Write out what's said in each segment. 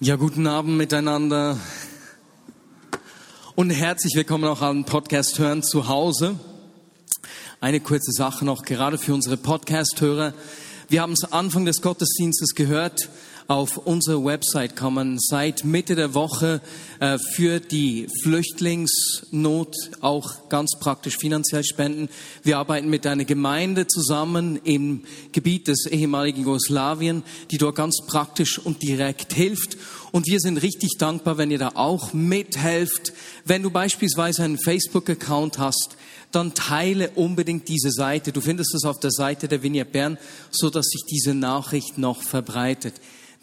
Ja, guten Abend miteinander und herzlich willkommen auch an Podcast hören zu Hause. Eine kurze Sache noch, gerade für unsere Podcast-Hörer. Wir haben es Anfang des Gottesdienstes gehört. Auf unserer Website man seit Mitte der Woche äh, für die Flüchtlingsnot auch ganz praktisch finanziell spenden. Wir arbeiten mit einer Gemeinde zusammen im Gebiet des ehemaligen Jugoslawien, die dort ganz praktisch und direkt hilft. Und wir sind richtig dankbar, wenn ihr da auch mithelft. Wenn du beispielsweise einen Facebook-Account hast, dann teile unbedingt diese Seite. Du findest es auf der Seite der Vignette Bern, so dass sich diese Nachricht noch verbreitet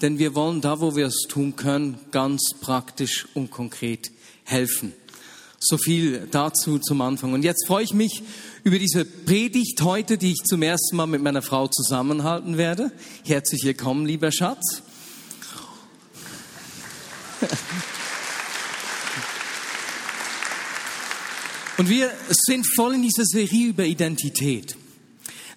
denn wir wollen da, wo wir es tun können, ganz praktisch und konkret helfen. So viel dazu zum Anfang. Und jetzt freue ich mich über diese Predigt heute, die ich zum ersten Mal mit meiner Frau zusammenhalten werde. Herzlich willkommen, lieber Schatz. Und wir sind voll in dieser Serie über Identität.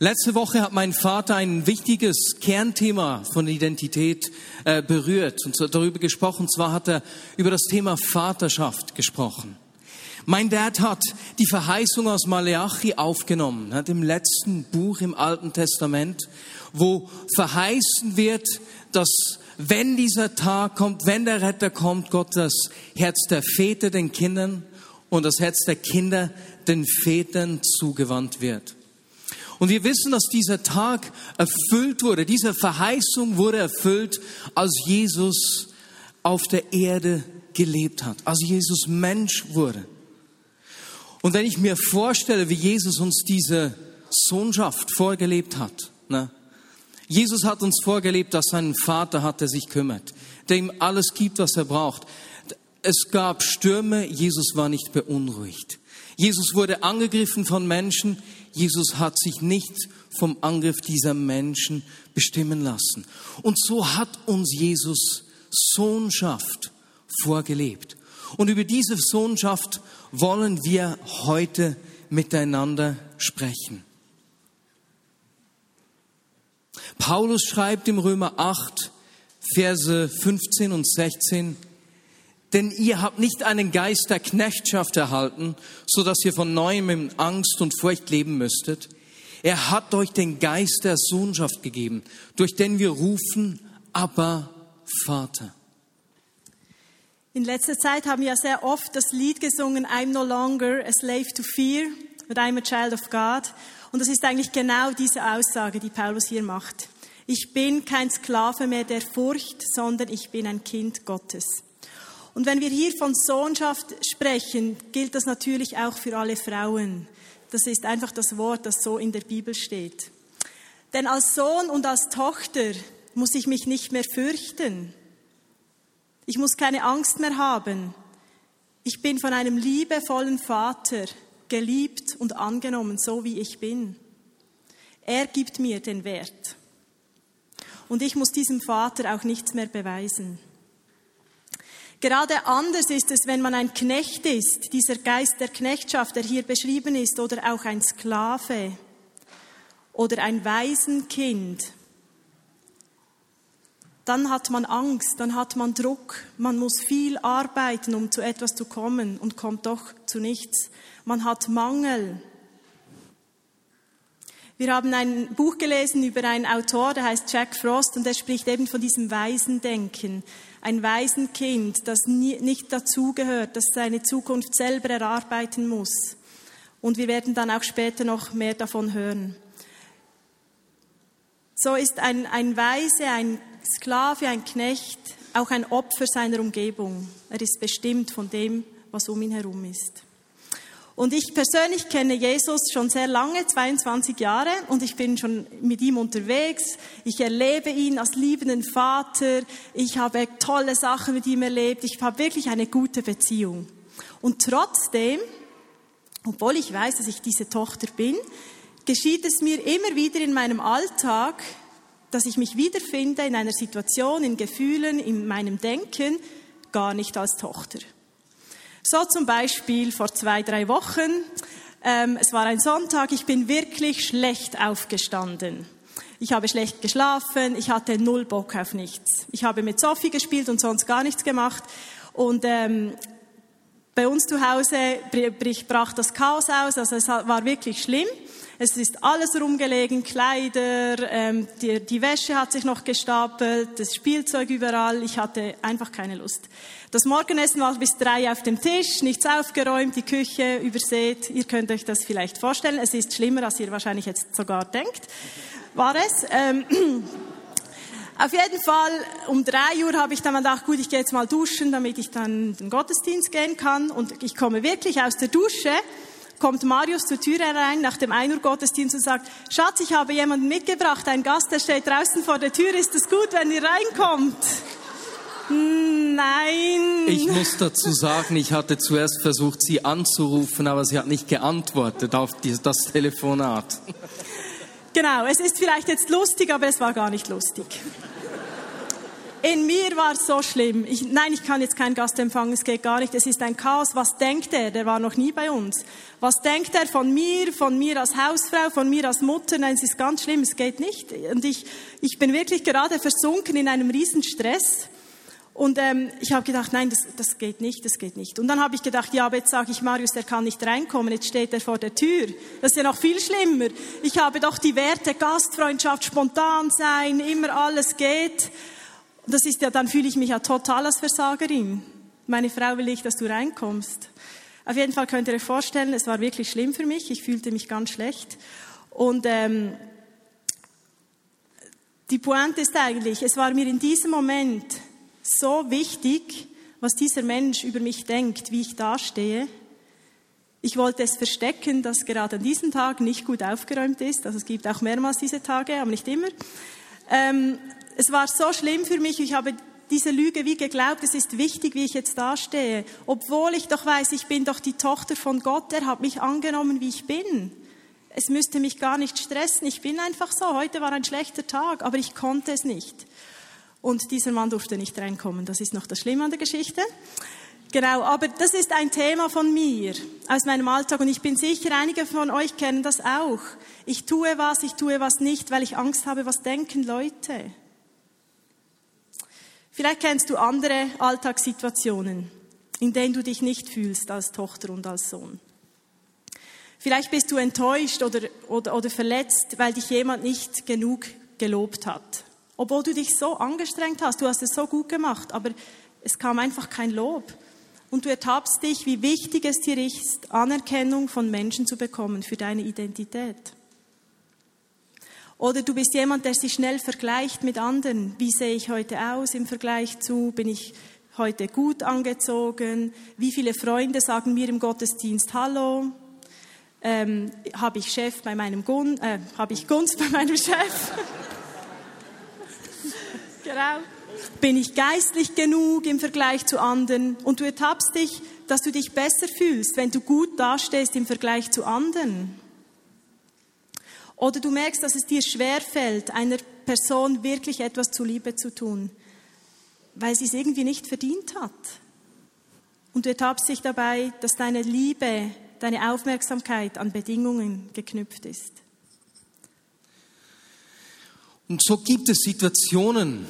Letzte Woche hat mein Vater ein wichtiges Kernthema von Identität äh, berührt und darüber gesprochen. Und zwar hat er über das Thema Vaterschaft gesprochen. Mein Dad hat die Verheißung aus Maleachi aufgenommen, hat im letzten Buch im Alten Testament, wo verheißen wird, dass wenn dieser Tag kommt, wenn der Retter kommt, Gott das Herz der Väter den Kindern und das Herz der Kinder den Vätern zugewandt wird. Und wir wissen, dass dieser Tag erfüllt wurde, diese Verheißung wurde erfüllt, als Jesus auf der Erde gelebt hat, als Jesus Mensch wurde. Und wenn ich mir vorstelle, wie Jesus uns diese Sohnschaft vorgelebt hat, ne? Jesus hat uns vorgelebt, dass er einen Vater hat, der sich kümmert, der ihm alles gibt, was er braucht. Es gab Stürme, Jesus war nicht beunruhigt. Jesus wurde angegriffen von Menschen, Jesus hat sich nicht vom Angriff dieser Menschen bestimmen lassen. Und so hat uns Jesus Sohnschaft vorgelebt. Und über diese Sohnschaft wollen wir heute miteinander sprechen. Paulus schreibt im Römer 8, Verse 15 und 16, denn ihr habt nicht einen Geist der Knechtschaft erhalten, so dass ihr von neuem in Angst und Furcht leben müsstet. Er hat euch den Geist der Sohnschaft gegeben, durch den wir rufen, aber Vater. In letzter Zeit haben wir sehr oft das Lied gesungen, I'm no longer a slave to fear, but I'm a child of God. Und das ist eigentlich genau diese Aussage, die Paulus hier macht. Ich bin kein Sklave mehr der Furcht, sondern ich bin ein Kind Gottes. Und wenn wir hier von Sohnschaft sprechen, gilt das natürlich auch für alle Frauen. Das ist einfach das Wort, das so in der Bibel steht. Denn als Sohn und als Tochter muss ich mich nicht mehr fürchten. Ich muss keine Angst mehr haben. Ich bin von einem liebevollen Vater geliebt und angenommen, so wie ich bin. Er gibt mir den Wert. Und ich muss diesem Vater auch nichts mehr beweisen. Gerade anders ist es, wenn man ein Knecht ist, dieser Geist der Knechtschaft, der hier beschrieben ist, oder auch ein Sklave oder ein Waisenkind. Dann hat man Angst, dann hat man Druck, man muss viel arbeiten, um zu etwas zu kommen und kommt doch zu nichts. Man hat Mangel. Wir haben ein Buch gelesen über einen Autor, der heißt Jack Frost, und er spricht eben von diesem Waisendenken ein Waisenkind, das nicht dazugehört, das seine Zukunft selber erarbeiten muss. Und wir werden dann auch später noch mehr davon hören. So ist ein, ein Weise, ein Sklave, ein Knecht auch ein Opfer seiner Umgebung. Er ist bestimmt von dem, was um ihn herum ist. Und ich persönlich kenne Jesus schon sehr lange, 22 Jahre, und ich bin schon mit ihm unterwegs. Ich erlebe ihn als liebenden Vater. Ich habe tolle Sachen mit ihm erlebt. Ich habe wirklich eine gute Beziehung. Und trotzdem, obwohl ich weiß, dass ich diese Tochter bin, geschieht es mir immer wieder in meinem Alltag, dass ich mich wiederfinde in einer Situation, in Gefühlen, in meinem Denken, gar nicht als Tochter. So zum Beispiel vor zwei, drei Wochen. Ähm, es war ein Sonntag, ich bin wirklich schlecht aufgestanden. Ich habe schlecht geschlafen, ich hatte null Bock auf nichts. Ich habe mit Sophie gespielt und sonst gar nichts gemacht. Und ähm, bei uns zu Hause brach das Chaos aus, also es war wirklich schlimm. Es ist alles rumgelegen, Kleider, ähm, die, die Wäsche hat sich noch gestapelt, das Spielzeug überall. Ich hatte einfach keine Lust. Das Morgenessen war bis drei auf dem Tisch, nichts aufgeräumt, die Küche übersät. Ihr könnt euch das vielleicht vorstellen. Es ist schlimmer, als ihr wahrscheinlich jetzt sogar denkt. War es? Ähm, auf jeden Fall, um drei Uhr habe ich dann gedacht, gut, ich gehe jetzt mal duschen, damit ich dann in den Gottesdienst gehen kann. Und ich komme wirklich aus der Dusche kommt Marius zur Tür herein nach dem 1 Uhr Gottesdienst und sagt, Schatz, ich habe jemanden mitgebracht, ein Gast, der steht draußen vor der Tür, ist es gut, wenn ihr reinkommt? Nein. Ich muss dazu sagen, ich hatte zuerst versucht, sie anzurufen, aber sie hat nicht geantwortet auf das Telefonat. Genau, es ist vielleicht jetzt lustig, aber es war gar nicht lustig. In mir war es so schlimm. Ich, nein, ich kann jetzt keinen Gast empfangen, es geht gar nicht. Es ist ein Chaos. Was denkt er? Der war noch nie bei uns. Was denkt er von mir, von mir als Hausfrau, von mir als Mutter? Nein, es ist ganz schlimm, es geht nicht. Und ich, ich bin wirklich gerade versunken in einem riesen Stress. Und ähm, ich habe gedacht, nein, das, das geht nicht, das geht nicht. Und dann habe ich gedacht, ja, aber jetzt sage ich Marius, der kann nicht reinkommen, jetzt steht er vor der Tür. Das ist ja noch viel schlimmer. Ich habe doch die Werte Gastfreundschaft, spontan sein, immer alles geht. Und das ist ja, dann fühle ich mich ja total als Versagerin. Meine Frau will nicht, dass du reinkommst. Auf jeden Fall könnt ihr euch vorstellen, es war wirklich schlimm für mich. Ich fühlte mich ganz schlecht. Und ähm, die Pointe ist eigentlich, es war mir in diesem Moment so wichtig, was dieser Mensch über mich denkt, wie ich dastehe. Ich wollte es verstecken, dass gerade an diesem Tag nicht gut aufgeräumt ist. Also es gibt auch mehrmals diese Tage, aber nicht immer. Ähm, es war so schlimm für mich, ich habe diese Lüge wie geglaubt, es ist wichtig, wie ich jetzt dastehe. Obwohl ich doch weiß, ich bin doch die Tochter von Gott, er hat mich angenommen, wie ich bin. Es müsste mich gar nicht stressen, ich bin einfach so. Heute war ein schlechter Tag, aber ich konnte es nicht. Und dieser Mann durfte nicht reinkommen. Das ist noch das Schlimme an der Geschichte. Genau, aber das ist ein Thema von mir, aus meinem Alltag. Und ich bin sicher, einige von euch kennen das auch. Ich tue was, ich tue was nicht, weil ich Angst habe, was denken Leute. Vielleicht kennst du andere Alltagssituationen, in denen du dich nicht fühlst als Tochter und als Sohn. Vielleicht bist du enttäuscht oder, oder, oder verletzt, weil dich jemand nicht genug gelobt hat. Obwohl du dich so angestrengt hast, du hast es so gut gemacht, aber es kam einfach kein Lob. Und du ertappst dich, wie wichtig es dir ist, Anerkennung von Menschen zu bekommen für deine Identität. Oder du bist jemand, der sich schnell vergleicht mit anderen. Wie sehe ich heute aus im Vergleich zu? Bin ich heute gut angezogen? Wie viele Freunde sagen mir im Gottesdienst Hallo? Ähm, habe ich Chef bei meinem Gun äh, habe ich Gunst bei meinem Chef? genau. Bin ich geistlich genug im Vergleich zu anderen? Und du ertappst dich, dass du dich besser fühlst, wenn du gut dastehst im Vergleich zu anderen. Oder du merkst, dass es dir schwerfällt, einer Person wirklich etwas zuliebe zu tun, weil sie es irgendwie nicht verdient hat. Und du ertappst dich dabei, dass deine Liebe, deine Aufmerksamkeit an Bedingungen geknüpft ist. Und so gibt es Situationen,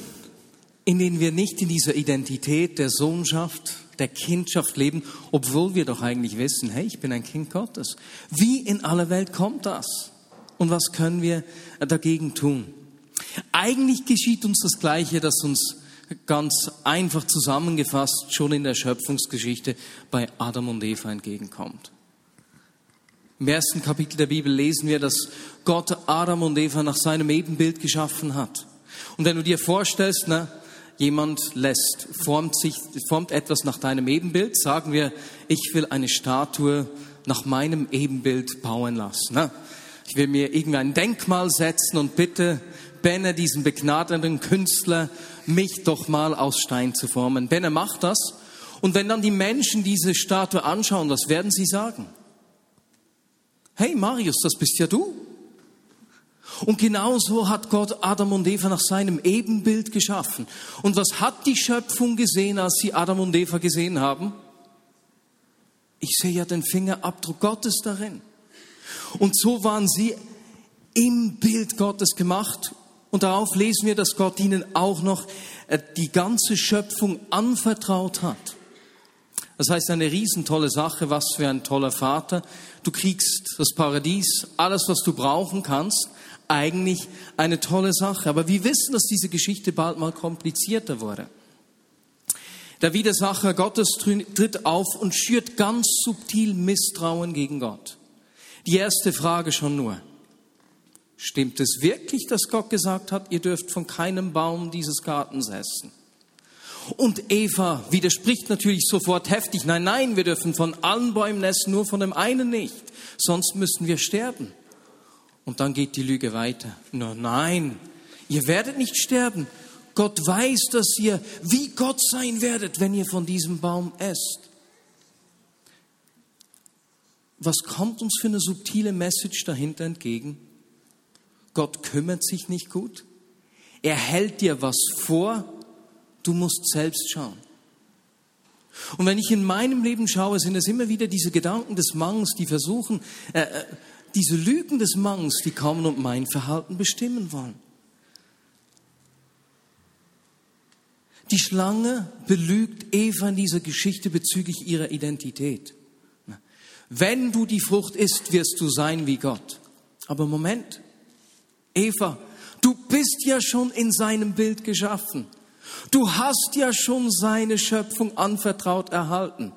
in denen wir nicht in dieser Identität der Sohnschaft, der Kindschaft leben, obwohl wir doch eigentlich wissen, hey, ich bin ein Kind Gottes. Wie in aller Welt kommt das? Und was können wir dagegen tun? Eigentlich geschieht uns das Gleiche, das uns ganz einfach zusammengefasst schon in der Schöpfungsgeschichte bei Adam und Eva entgegenkommt. Im ersten Kapitel der Bibel lesen wir, dass Gott Adam und Eva nach seinem Ebenbild geschaffen hat. Und wenn du dir vorstellst, na, jemand lässt, formt sich, formt etwas nach deinem Ebenbild, sagen wir, ich will eine Statue nach meinem Ebenbild bauen lassen. Na, ich will mir irgendein Denkmal setzen und bitte Benne, diesen begnadeten Künstler, mich doch mal aus Stein zu formen. Benne macht das. Und wenn dann die Menschen diese Statue anschauen, was werden sie sagen? Hey Marius, das bist ja du. Und genauso hat Gott Adam und Eva nach seinem Ebenbild geschaffen. Und was hat die Schöpfung gesehen, als sie Adam und Eva gesehen haben? Ich sehe ja den Fingerabdruck Gottes darin. Und so waren sie im Bild Gottes gemacht Und darauf lesen wir, dass Gott ihnen auch noch äh, die ganze Schöpfung anvertraut hat. Das heißt, eine riesentolle Sache, was für ein toller Vater. Du kriegst das Paradies, alles, was du brauchen kannst. Eigentlich eine tolle Sache. Aber wir wissen, dass diese Geschichte bald mal komplizierter wurde. Der Widersacher Gottes tritt auf und schürt ganz subtil Misstrauen gegen Gott. Die erste Frage schon nur. Stimmt es wirklich, dass Gott gesagt hat, ihr dürft von keinem Baum dieses Gartens essen? Und Eva widerspricht natürlich sofort heftig, nein, nein, wir dürfen von allen Bäumen essen, nur von dem einen nicht, sonst müssen wir sterben. Und dann geht die Lüge weiter. No, nein, ihr werdet nicht sterben. Gott weiß, dass ihr wie Gott sein werdet, wenn ihr von diesem Baum esst. Was kommt uns für eine subtile Message dahinter entgegen? Gott kümmert sich nicht gut. Er hält dir was vor. Du musst selbst schauen. Und wenn ich in meinem Leben schaue, sind es immer wieder diese Gedanken des Mangels, die versuchen, äh, äh, diese Lügen des Mangels, die kommen und mein Verhalten bestimmen wollen. Die Schlange belügt Eva in dieser Geschichte bezüglich ihrer Identität. Wenn du die Frucht isst, wirst du sein wie Gott. Aber Moment, Eva, du bist ja schon in seinem Bild geschaffen. Du hast ja schon seine Schöpfung anvertraut erhalten.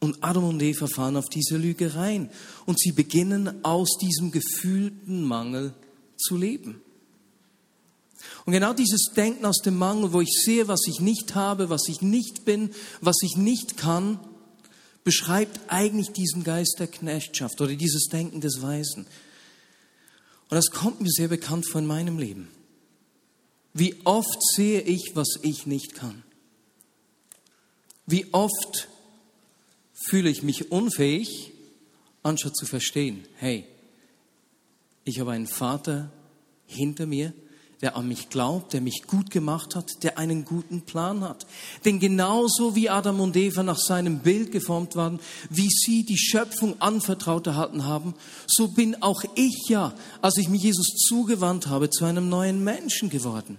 Und Adam und Eva fahren auf diese Lüge rein und sie beginnen aus diesem gefühlten Mangel zu leben. Und genau dieses Denken aus dem Mangel, wo ich sehe, was ich nicht habe, was ich nicht bin, was ich nicht kann, beschreibt eigentlich diesen Geist der Knechtschaft oder dieses Denken des Weisen. Und das kommt mir sehr bekannt von meinem Leben. Wie oft sehe ich, was ich nicht kann? Wie oft fühle ich mich unfähig, anstatt zu verstehen, hey, ich habe einen Vater hinter mir, der an mich glaubt, der mich gut gemacht hat, der einen guten Plan hat. Denn genauso wie Adam und Eva nach seinem Bild geformt waren, wie sie die Schöpfung anvertraut erhalten haben, so bin auch ich ja, als ich mich Jesus zugewandt habe, zu einem neuen Menschen geworden.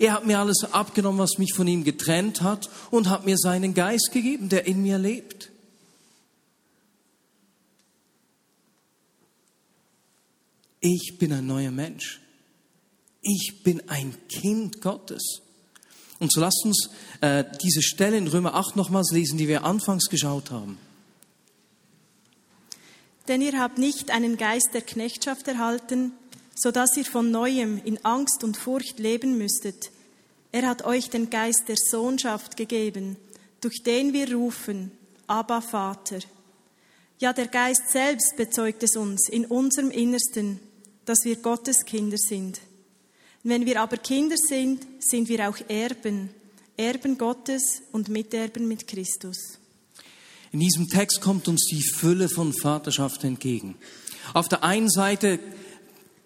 Er hat mir alles abgenommen, was mich von ihm getrennt hat und hat mir seinen Geist gegeben, der in mir lebt. Ich bin ein neuer Mensch. Ich bin ein Kind Gottes. Und so lasst uns äh, diese Stelle in Römer 8 nochmals lesen, die wir anfangs geschaut haben. Denn ihr habt nicht einen Geist der Knechtschaft erhalten, so dass ihr von neuem in Angst und Furcht leben müsstet. Er hat euch den Geist der Sohnschaft gegeben, durch den wir rufen, Abba Vater. Ja, der Geist selbst bezeugt es uns in unserem Innersten, dass wir Gottes Kinder sind. Wenn wir aber Kinder sind, sind wir auch Erben, Erben Gottes und Miterben mit Christus. In diesem Text kommt uns die Fülle von Vaterschaft entgegen. Auf der einen Seite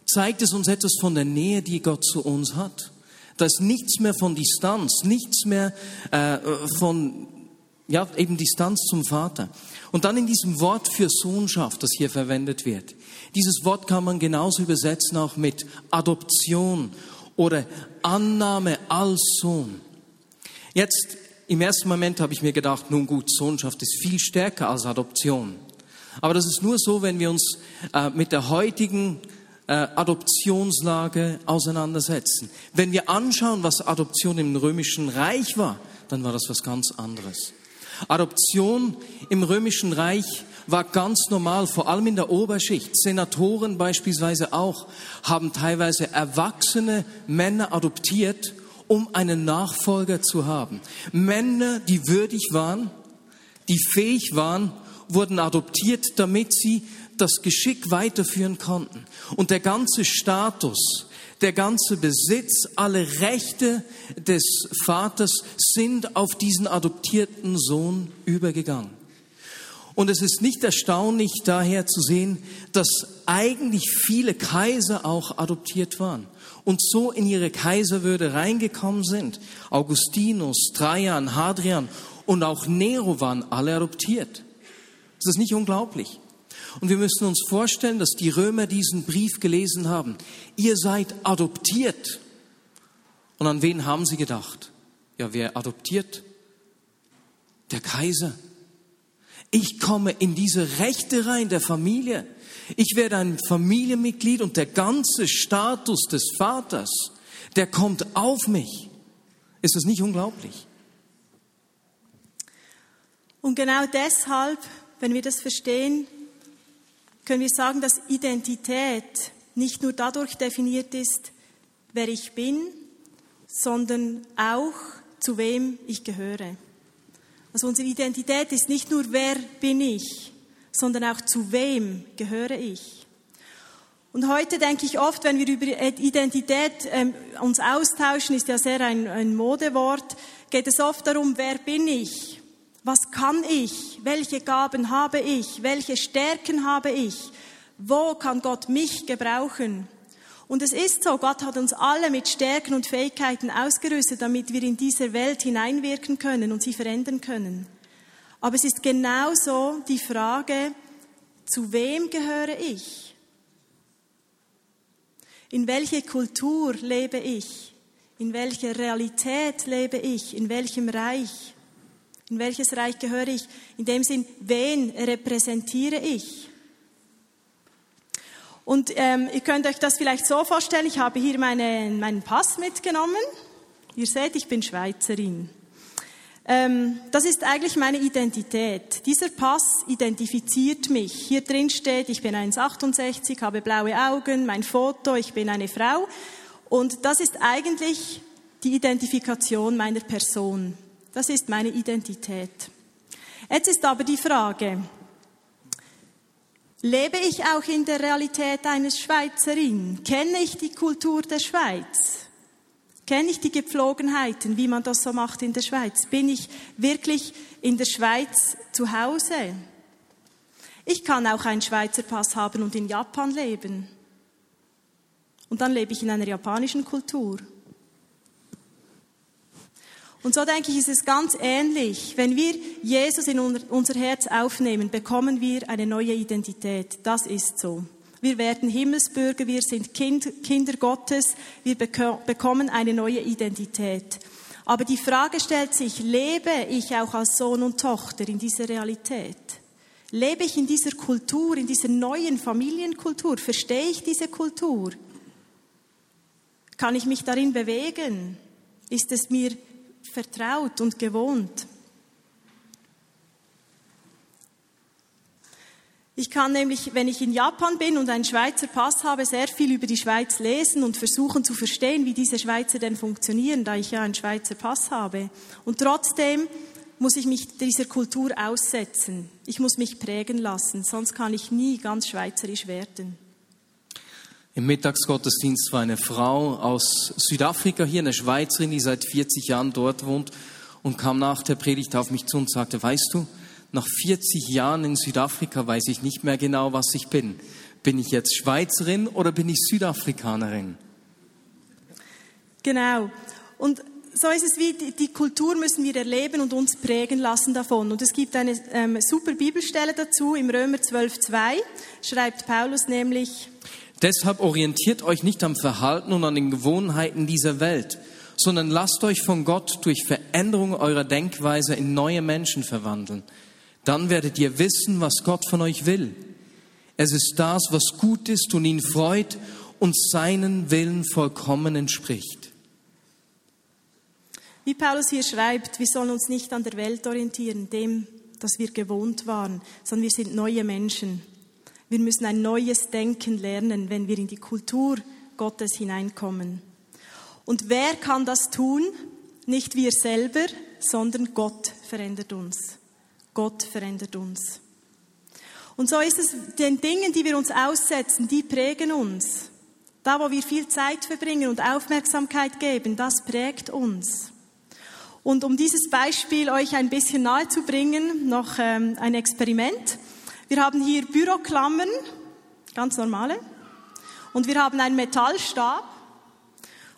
zeigt es uns etwas von der Nähe, die Gott zu uns hat. Da ist nichts mehr von Distanz, nichts mehr äh, von ja, eben Distanz zum Vater. Und dann in diesem Wort für Sohnschaft, das hier verwendet wird. Dieses Wort kann man genauso übersetzen auch mit Adoption oder Annahme als Sohn. Jetzt im ersten Moment habe ich mir gedacht, nun gut, Sohnschaft ist viel stärker als Adoption. Aber das ist nur so, wenn wir uns äh, mit der heutigen äh, Adoptionslage auseinandersetzen. Wenn wir anschauen, was Adoption im römischen Reich war, dann war das was ganz anderes. Adoption im römischen Reich war ganz normal, vor allem in der Oberschicht. Senatoren beispielsweise auch haben teilweise erwachsene Männer adoptiert, um einen Nachfolger zu haben. Männer, die würdig waren, die fähig waren, wurden adoptiert, damit sie das Geschick weiterführen konnten. Und der ganze Status, der ganze Besitz, alle Rechte des Vaters sind auf diesen adoptierten Sohn übergegangen. Und es ist nicht erstaunlich daher zu sehen, dass eigentlich viele Kaiser auch adoptiert waren und so in ihre Kaiserwürde reingekommen sind. Augustinus, Trajan, Hadrian und auch Nero waren alle adoptiert. Das ist nicht unglaublich. Und wir müssen uns vorstellen, dass die Römer diesen Brief gelesen haben. Ihr seid adoptiert. Und an wen haben sie gedacht? Ja, wer adoptiert? Der Kaiser. Ich komme in diese Rechte rein der Familie. Ich werde ein Familienmitglied und der ganze Status des Vaters, der kommt auf mich. Ist das nicht unglaublich? Und genau deshalb, wenn wir das verstehen, können wir sagen, dass Identität nicht nur dadurch definiert ist, wer ich bin, sondern auch zu wem ich gehöre. Also unsere Identität ist nicht nur wer bin ich, sondern auch zu wem gehöre ich. Und heute denke ich oft, wenn wir über Identität ähm, uns austauschen, ist ja sehr ein, ein Modewort, geht es oft darum, wer bin ich? Was kann ich? Welche Gaben habe ich? Welche Stärken habe ich? Wo kann Gott mich gebrauchen? Und es ist so, Gott hat uns alle mit Stärken und Fähigkeiten ausgerüstet, damit wir in diese Welt hineinwirken können und sie verändern können. Aber es ist genauso die Frage, zu wem gehöre ich? In welche Kultur lebe ich? In welcher Realität lebe ich? In welchem Reich? In welches Reich gehöre ich? In dem Sinn, wen repräsentiere ich? Und ähm, ihr könnt euch das vielleicht so vorstellen, ich habe hier meine, meinen Pass mitgenommen. Ihr seht, ich bin Schweizerin. Ähm, das ist eigentlich meine Identität. Dieser Pass identifiziert mich. Hier drin steht, ich bin 1,68, habe blaue Augen, mein Foto, ich bin eine Frau. Und das ist eigentlich die Identifikation meiner Person. Das ist meine Identität. Jetzt ist aber die Frage, lebe ich auch in der Realität eines Schweizerin? Kenne ich die Kultur der Schweiz? Kenne ich die Gepflogenheiten, wie man das so macht in der Schweiz? Bin ich wirklich in der Schweiz zu Hause? Ich kann auch einen Schweizer Pass haben und in Japan leben. Und dann lebe ich in einer japanischen Kultur. Und so denke ich, ist es ganz ähnlich. Wenn wir Jesus in unser Herz aufnehmen, bekommen wir eine neue Identität. Das ist so. Wir werden Himmelsbürger, wir sind kind, Kinder Gottes, wir bekommen eine neue Identität. Aber die Frage stellt sich, lebe ich auch als Sohn und Tochter in dieser Realität? Lebe ich in dieser Kultur, in dieser neuen Familienkultur? Verstehe ich diese Kultur? Kann ich mich darin bewegen? Ist es mir vertraut und gewohnt. Ich kann nämlich, wenn ich in Japan bin und einen Schweizer Pass habe, sehr viel über die Schweiz lesen und versuchen zu verstehen, wie diese Schweizer denn funktionieren, da ich ja einen Schweizer Pass habe. Und trotzdem muss ich mich dieser Kultur aussetzen. Ich muss mich prägen lassen, sonst kann ich nie ganz schweizerisch werden. Im Mittagsgottesdienst war eine Frau aus Südafrika hier, eine Schweizerin, die seit 40 Jahren dort wohnt und kam nach der Predigt auf mich zu und sagte, weißt du, nach 40 Jahren in Südafrika weiß ich nicht mehr genau, was ich bin. Bin ich jetzt Schweizerin oder bin ich Südafrikanerin? Genau. Und so ist es wie, die Kultur müssen wir erleben und uns prägen lassen davon. Und es gibt eine ähm, super Bibelstelle dazu, im Römer 12,2 schreibt Paulus nämlich, Deshalb orientiert euch nicht am Verhalten und an den Gewohnheiten dieser Welt, sondern lasst euch von Gott durch Veränderung eurer Denkweise in neue Menschen verwandeln. Dann werdet ihr wissen, was Gott von euch will. Es ist das, was gut ist und ihn freut und seinen Willen vollkommen entspricht. Wie Paulus hier schreibt, wir sollen uns nicht an der Welt orientieren, dem, das wir gewohnt waren, sondern wir sind neue Menschen. Wir müssen ein neues Denken lernen, wenn wir in die Kultur Gottes hineinkommen. Und wer kann das tun? Nicht wir selber, sondern Gott verändert uns. Gott verändert uns. Und so ist es den Dingen, die wir uns aussetzen, die prägen uns. Da, wo wir viel Zeit verbringen und Aufmerksamkeit geben, das prägt uns. Und um dieses Beispiel euch ein bisschen nahe zu bringen, noch ähm, ein Experiment. Wir haben hier Büroklammern, ganz normale. Und wir haben einen Metallstab.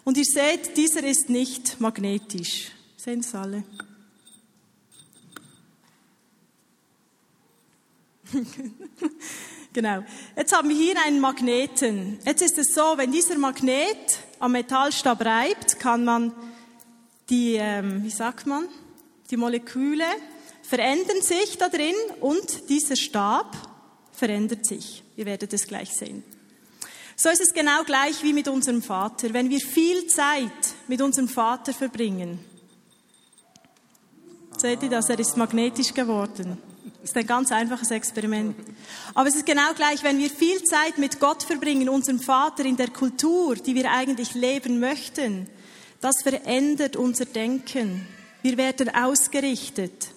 Und ihr seht, dieser ist nicht magnetisch. Sehen es alle? Genau. Jetzt haben wir hier einen Magneten. Jetzt ist es so, wenn dieser Magnet am Metallstab reibt, kann man die, ähm, wie sagt man, die Moleküle verändern sich da drin und dieser Stab verändert sich. Ihr werdet es gleich sehen. So ist es genau gleich wie mit unserem Vater. Wenn wir viel Zeit mit unserem Vater verbringen, seht ihr das, er ist magnetisch geworden. Das ist ein ganz einfaches Experiment. Aber es ist genau gleich, wenn wir viel Zeit mit Gott verbringen, unserem Vater, in der Kultur, die wir eigentlich leben möchten, das verändert unser Denken. Wir werden ausgerichtet.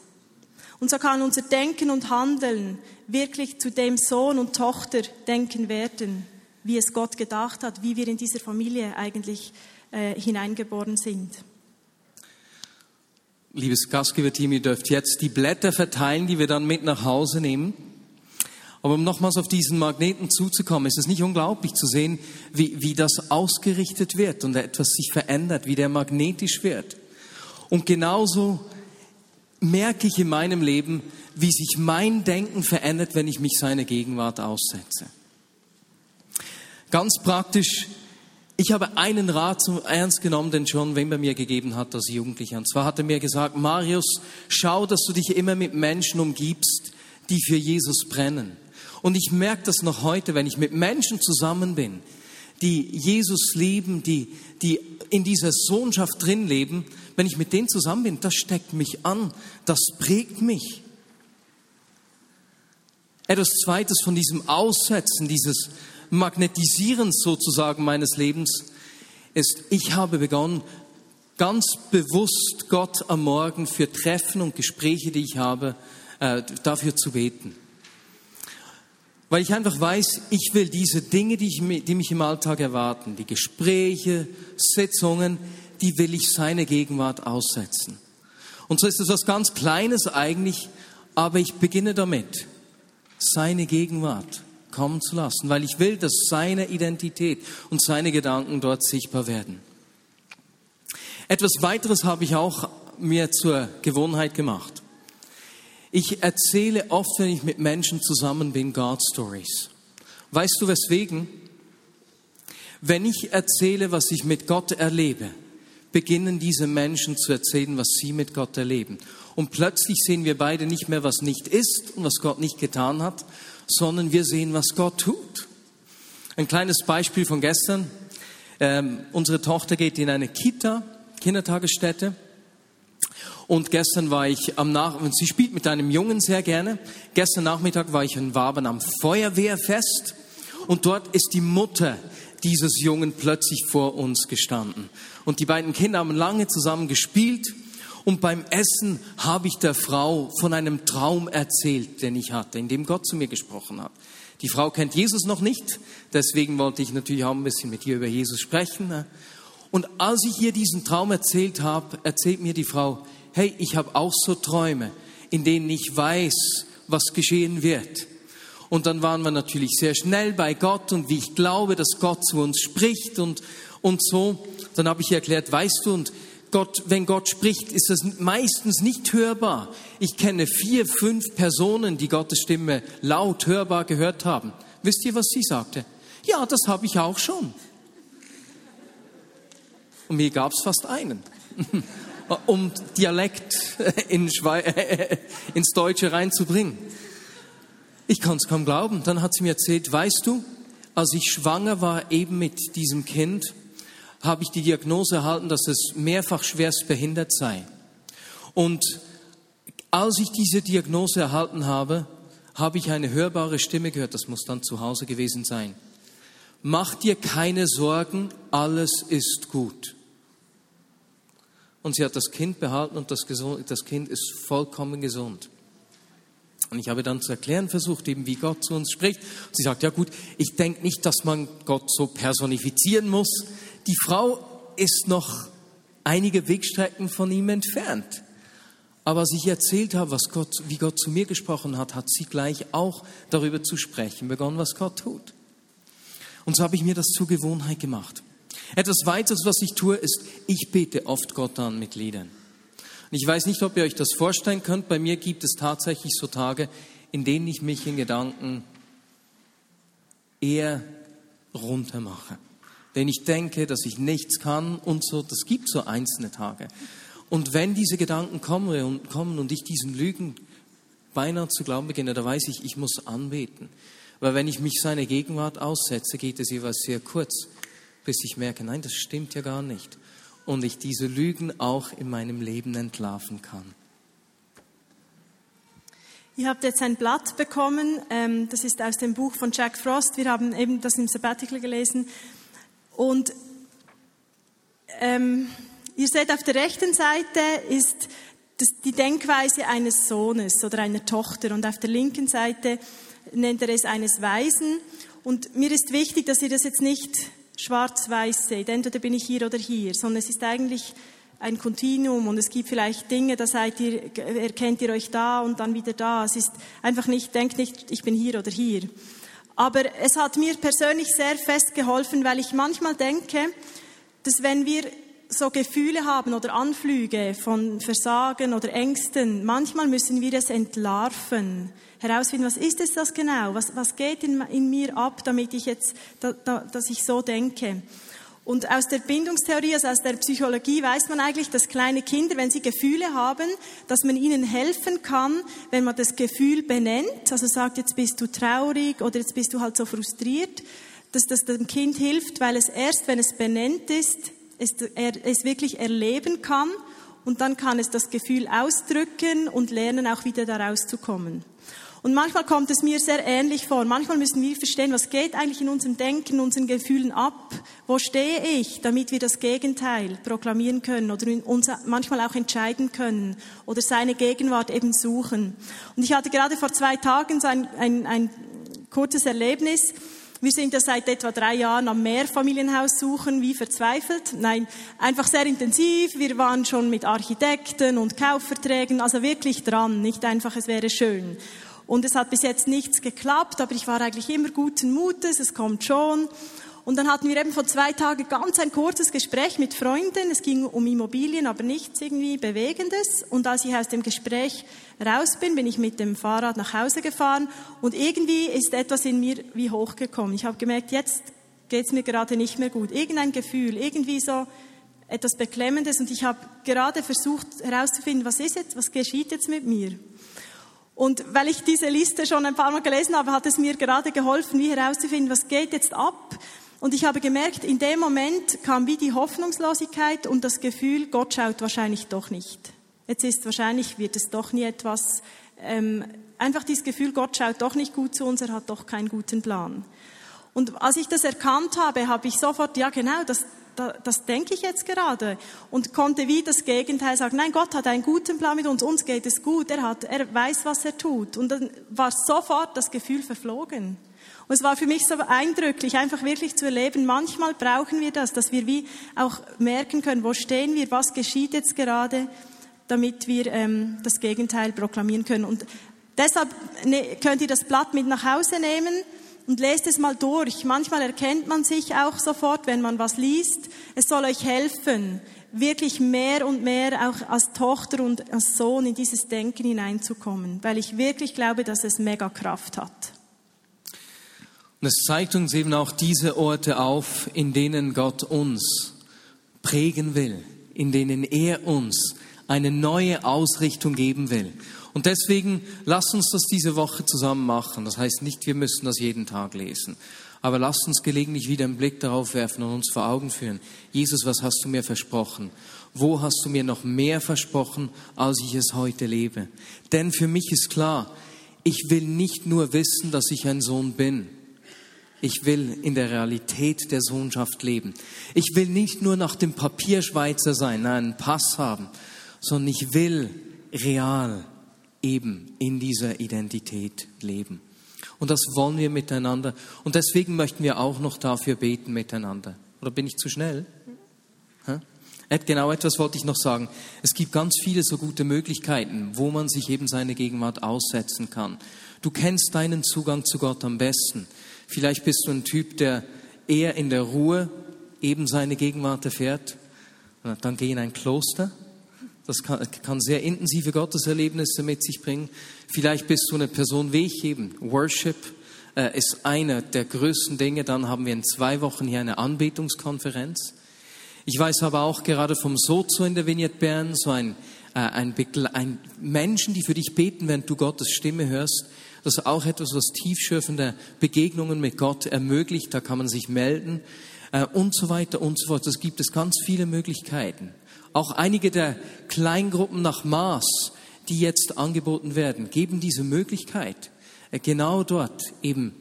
Und so kann unser Denken und Handeln wirklich zu dem Sohn und Tochter denken werden, wie es Gott gedacht hat, wie wir in dieser Familie eigentlich äh, hineingeboren sind. Liebes Gastgeberteam, ihr dürft jetzt die Blätter verteilen, die wir dann mit nach Hause nehmen. Aber um nochmals auf diesen Magneten zuzukommen, ist es nicht unglaublich zu sehen, wie, wie das ausgerichtet wird und etwas sich verändert, wie der magnetisch wird. Und genauso merke ich in meinem Leben, wie sich mein Denken verändert, wenn ich mich seiner Gegenwart aussetze. Ganz praktisch ich habe einen Rat zum Ernst genommen, den John Wimber mir gegeben hat als Jugendlicher. Und zwar hat er mir gesagt, Marius, schau, dass du dich immer mit Menschen umgibst, die für Jesus brennen. Und ich merke das noch heute, wenn ich mit Menschen zusammen bin, die Jesus lieben, die, die in dieser Sohnschaft drin leben, wenn ich mit denen zusammen bin, das steckt mich an, das prägt mich. Etwas Zweites von diesem Aussetzen, dieses Magnetisierens sozusagen meines Lebens ist, ich habe begonnen, ganz bewusst Gott am Morgen für Treffen und Gespräche, die ich habe, äh, dafür zu beten. Weil ich einfach weiß, ich will diese Dinge, die, ich, die mich im Alltag erwarten, die Gespräche, Sitzungen, die will ich seine Gegenwart aussetzen. Und so ist es was ganz Kleines eigentlich, aber ich beginne damit. Seine Gegenwart kommen zu lassen, weil ich will, dass seine Identität und seine Gedanken dort sichtbar werden. Etwas weiteres habe ich auch mir zur Gewohnheit gemacht. Ich erzähle oft, wenn ich mit Menschen zusammen bin, God Stories. Weißt du weswegen? Wenn ich erzähle, was ich mit Gott erlebe, beginnen diese Menschen zu erzählen, was sie mit Gott erleben. Und plötzlich sehen wir beide nicht mehr, was nicht ist und was Gott nicht getan hat, sondern wir sehen, was Gott tut. Ein kleines Beispiel von gestern. Ähm, unsere Tochter geht in eine Kita, Kindertagesstätte. Und gestern war ich am Nachmittag, sie spielt mit einem Jungen sehr gerne. Gestern Nachmittag war ich in Waben am Feuerwehrfest. Und dort ist die Mutter dieses Jungen plötzlich vor uns gestanden. Und die beiden Kinder haben lange zusammen gespielt. Und beim Essen habe ich der Frau von einem Traum erzählt, den ich hatte, in dem Gott zu mir gesprochen hat. Die Frau kennt Jesus noch nicht, deswegen wollte ich natürlich auch ein bisschen mit ihr über Jesus sprechen. Ne? Und als ich ihr diesen Traum erzählt habe, erzählt mir die Frau, hey, ich habe auch so Träume, in denen ich weiß, was geschehen wird. Und dann waren wir natürlich sehr schnell bei Gott und wie ich glaube, dass Gott zu uns spricht und, und so. Dann habe ich erklärt, weißt du, und Gott, wenn Gott spricht, ist das meistens nicht hörbar. Ich kenne vier, fünf Personen, die Gottes Stimme laut hörbar gehört haben. Wisst ihr, was sie sagte? Ja, das habe ich auch schon. Und mir gab es fast einen, um Dialekt in ins Deutsche reinzubringen. Ich kann es kaum glauben. Dann hat sie mir erzählt, weißt du, als ich schwanger war eben mit diesem Kind, habe ich die Diagnose erhalten, dass es mehrfach schwerst behindert sei. Und als ich diese Diagnose erhalten habe, habe ich eine hörbare Stimme gehört, das muss dann zu Hause gewesen sein. Mach dir keine Sorgen, alles ist gut. Und sie hat das Kind behalten und das, das Kind ist vollkommen gesund. Und ich habe dann zu erklären versucht, eben wie Gott zu uns spricht. Sie sagt, ja gut, ich denke nicht, dass man Gott so personifizieren muss die Frau ist noch einige Wegstrecken von ihm entfernt. Aber als ich erzählt habe, was Gott, wie Gott zu mir gesprochen hat, hat sie gleich auch darüber zu sprechen begonnen, was Gott tut. Und so habe ich mir das zur Gewohnheit gemacht. Etwas weiteres, was ich tue, ist, ich bete oft Gott an mit Liedern. Und ich weiß nicht, ob ihr euch das vorstellen könnt. Bei mir gibt es tatsächlich so Tage, in denen ich mich in Gedanken eher runter mache. Denn ich denke, dass ich nichts kann und so, das gibt so einzelne Tage. Und wenn diese Gedanken kommen und, kommen und ich diesen Lügen beinahe zu glauben beginne, da weiß ich, ich muss anbeten. Weil wenn ich mich seiner Gegenwart aussetze, geht es jeweils sehr kurz, bis ich merke, nein, das stimmt ja gar nicht. Und ich diese Lügen auch in meinem Leben entlarven kann. Ihr habt jetzt ein Blatt bekommen, ähm, das ist aus dem Buch von Jack Frost. Wir haben eben das im Sabbatical gelesen. Und ähm, ihr seht, auf der rechten Seite ist das, die Denkweise eines Sohnes oder einer Tochter und auf der linken Seite nennt er es eines Weisen. Und mir ist wichtig, dass ihr das jetzt nicht schwarz-weiß seht, entweder bin ich hier oder hier, sondern es ist eigentlich ein Kontinuum und es gibt vielleicht Dinge, da seid ihr, erkennt ihr euch da und dann wieder da. Es ist einfach nicht, denkt nicht, ich bin hier oder hier. Aber es hat mir persönlich sehr fest geholfen, weil ich manchmal denke, dass wenn wir so Gefühle haben oder Anflüge von Versagen oder Ängsten, manchmal müssen wir es entlarven, herausfinden, was ist es das genau, was, was geht in, in mir ab, damit ich jetzt, da, da, dass ich so denke. Und aus der Bindungstheorie, also aus der Psychologie weiß man eigentlich, dass kleine Kinder, wenn sie Gefühle haben, dass man ihnen helfen kann, wenn man das Gefühl benennt, also sagt, jetzt bist du traurig oder jetzt bist du halt so frustriert, dass das dem Kind hilft, weil es erst, wenn es benennt ist, es, er, es wirklich erleben kann und dann kann es das Gefühl ausdrücken und lernen, auch wieder daraus zu kommen. Und manchmal kommt es mir sehr ähnlich vor. Manchmal müssen wir verstehen, was geht eigentlich in unserem Denken, unseren Gefühlen ab? Wo stehe ich, damit wir das Gegenteil proklamieren können oder uns manchmal auch entscheiden können oder seine Gegenwart eben suchen? Und ich hatte gerade vor zwei Tagen so ein, ein, ein kurzes Erlebnis. Wir sind ja seit etwa drei Jahren am Mehrfamilienhaus suchen, wie verzweifelt. Nein, einfach sehr intensiv. Wir waren schon mit Architekten und Kaufverträgen, also wirklich dran. Nicht einfach, es wäre schön. Und es hat bis jetzt nichts geklappt, aber ich war eigentlich immer guten Mutes, es kommt schon. Und dann hatten wir eben vor zwei Tagen ganz ein kurzes Gespräch mit Freunden. Es ging um Immobilien, aber nichts irgendwie Bewegendes. Und als ich aus dem Gespräch raus bin, bin ich mit dem Fahrrad nach Hause gefahren und irgendwie ist etwas in mir wie hochgekommen. Ich habe gemerkt, jetzt geht es mir gerade nicht mehr gut. Irgendein Gefühl, irgendwie so etwas Beklemmendes und ich habe gerade versucht herauszufinden, was ist jetzt, was geschieht jetzt mit mir. Und weil ich diese Liste schon ein paar Mal gelesen habe, hat es mir gerade geholfen, wie herauszufinden, was geht jetzt ab. Und ich habe gemerkt, in dem Moment kam wie die Hoffnungslosigkeit und das Gefühl, Gott schaut wahrscheinlich doch nicht. Jetzt ist wahrscheinlich, wird es doch nie etwas, ähm, einfach dieses Gefühl, Gott schaut doch nicht gut zu uns, er hat doch keinen guten Plan. Und als ich das erkannt habe, habe ich sofort, ja genau, das, das denke ich jetzt gerade und konnte wie das Gegenteil sagen, nein, Gott hat einen guten Plan mit uns, uns geht es gut, er, hat, er weiß, was er tut. Und dann war sofort das Gefühl verflogen. Und es war für mich so eindrücklich, einfach wirklich zu erleben, manchmal brauchen wir das, dass wir wie auch merken können, wo stehen wir, was geschieht jetzt gerade, damit wir ähm, das Gegenteil proklamieren können. Und deshalb ne, könnt ihr das Blatt mit nach Hause nehmen und lest es mal durch. Manchmal erkennt man sich auch sofort, wenn man was liest. Es soll euch helfen, wirklich mehr und mehr auch als Tochter und als Sohn in dieses Denken hineinzukommen, weil ich wirklich glaube, dass es mega Kraft hat. Und es zeigt uns eben auch diese Orte auf, in denen Gott uns prägen will, in denen er uns eine neue Ausrichtung geben will. Und deswegen lasst uns das diese Woche zusammen machen. Das heißt nicht, wir müssen das jeden Tag lesen. Aber lasst uns gelegentlich wieder einen Blick darauf werfen und uns vor Augen führen. Jesus, was hast du mir versprochen? Wo hast du mir noch mehr versprochen, als ich es heute lebe? Denn für mich ist klar, ich will nicht nur wissen, dass ich ein Sohn bin. Ich will in der Realität der Sohnschaft leben. Ich will nicht nur nach dem Papier Schweizer sein, einen Pass haben, sondern ich will real eben in dieser Identität leben. Und das wollen wir miteinander. Und deswegen möchten wir auch noch dafür beten miteinander. Oder bin ich zu schnell? Genau etwas wollte ich noch sagen. Es gibt ganz viele so gute Möglichkeiten, wo man sich eben seine Gegenwart aussetzen kann. Du kennst deinen Zugang zu Gott am besten. Vielleicht bist du ein Typ, der eher in der Ruhe eben seine Gegenwart erfährt. Dann geh in ein Kloster das kann, kann sehr intensive Gotteserlebnisse mit sich bringen. Vielleicht bist du eine Person wie ich eben, Worship, äh, ist einer der größten Dinge. Dann haben wir in zwei Wochen hier eine Anbetungskonferenz. Ich weiß aber auch gerade vom Sozo in der Vignette Bern, so ein, äh, ein, ein Menschen, die für dich beten, wenn du Gottes Stimme hörst. Das ist auch etwas, was tiefschürfende Begegnungen mit Gott ermöglicht. Da kann man sich melden äh, und so weiter und so fort. Es gibt es ganz viele Möglichkeiten. Auch einige der Kleingruppen nach Maß, die jetzt angeboten werden, geben diese Möglichkeit, äh, genau dort eben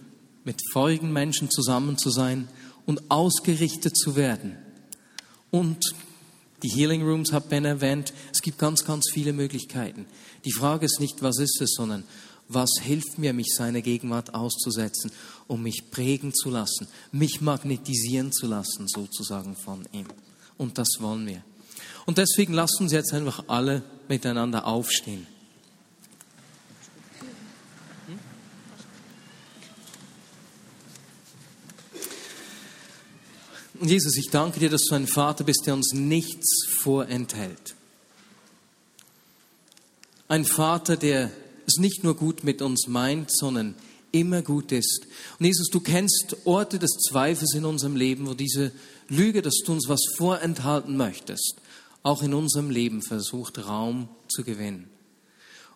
mit feurigen Menschen zusammen zu sein und ausgerichtet zu werden. Und die Healing Rooms hat Ben erwähnt. Es gibt ganz, ganz viele Möglichkeiten. Die Frage ist nicht, was ist es, sondern was hilft mir, mich seiner Gegenwart auszusetzen, um mich prägen zu lassen, mich magnetisieren zu lassen, sozusagen von ihm. Und das wollen wir. Und deswegen lasst uns jetzt einfach alle miteinander aufstehen. Jesus, ich danke dir, dass du ein Vater bist, der uns nichts vorenthält. Ein Vater, der es nicht nur gut mit uns meint, sondern immer gut ist. Und Jesus, du kennst Orte des Zweifels in unserem Leben, wo diese Lüge, dass du uns was vorenthalten möchtest, auch in unserem Leben versucht, Raum zu gewinnen.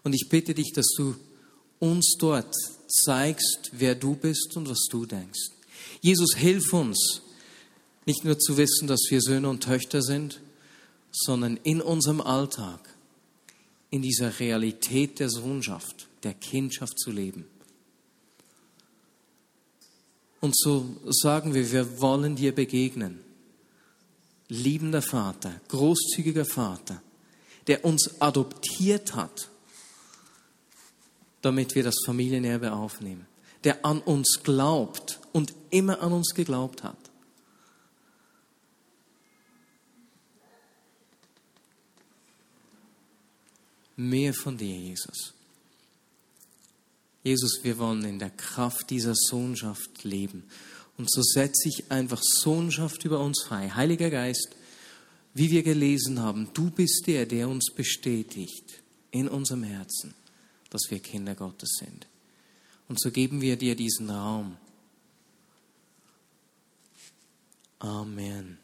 Und ich bitte dich, dass du uns dort zeigst, wer du bist und was du denkst. Jesus, hilf uns, nicht nur zu wissen, dass wir Söhne und Töchter sind, sondern in unserem Alltag in dieser Realität der Sohnschaft, der Kindschaft zu leben. Und so sagen wir, wir wollen dir begegnen. Liebender Vater, großzügiger Vater, der uns adoptiert hat, damit wir das Familienerbe aufnehmen, der an uns glaubt und immer an uns geglaubt hat. Mehr von dir, Jesus. Jesus, wir wollen in der Kraft dieser Sohnschaft leben. Und so setze ich einfach Sohnschaft über uns frei. Heiliger Geist, wie wir gelesen haben, du bist der, der uns bestätigt in unserem Herzen, dass wir Kinder Gottes sind. Und so geben wir dir diesen Raum. Amen.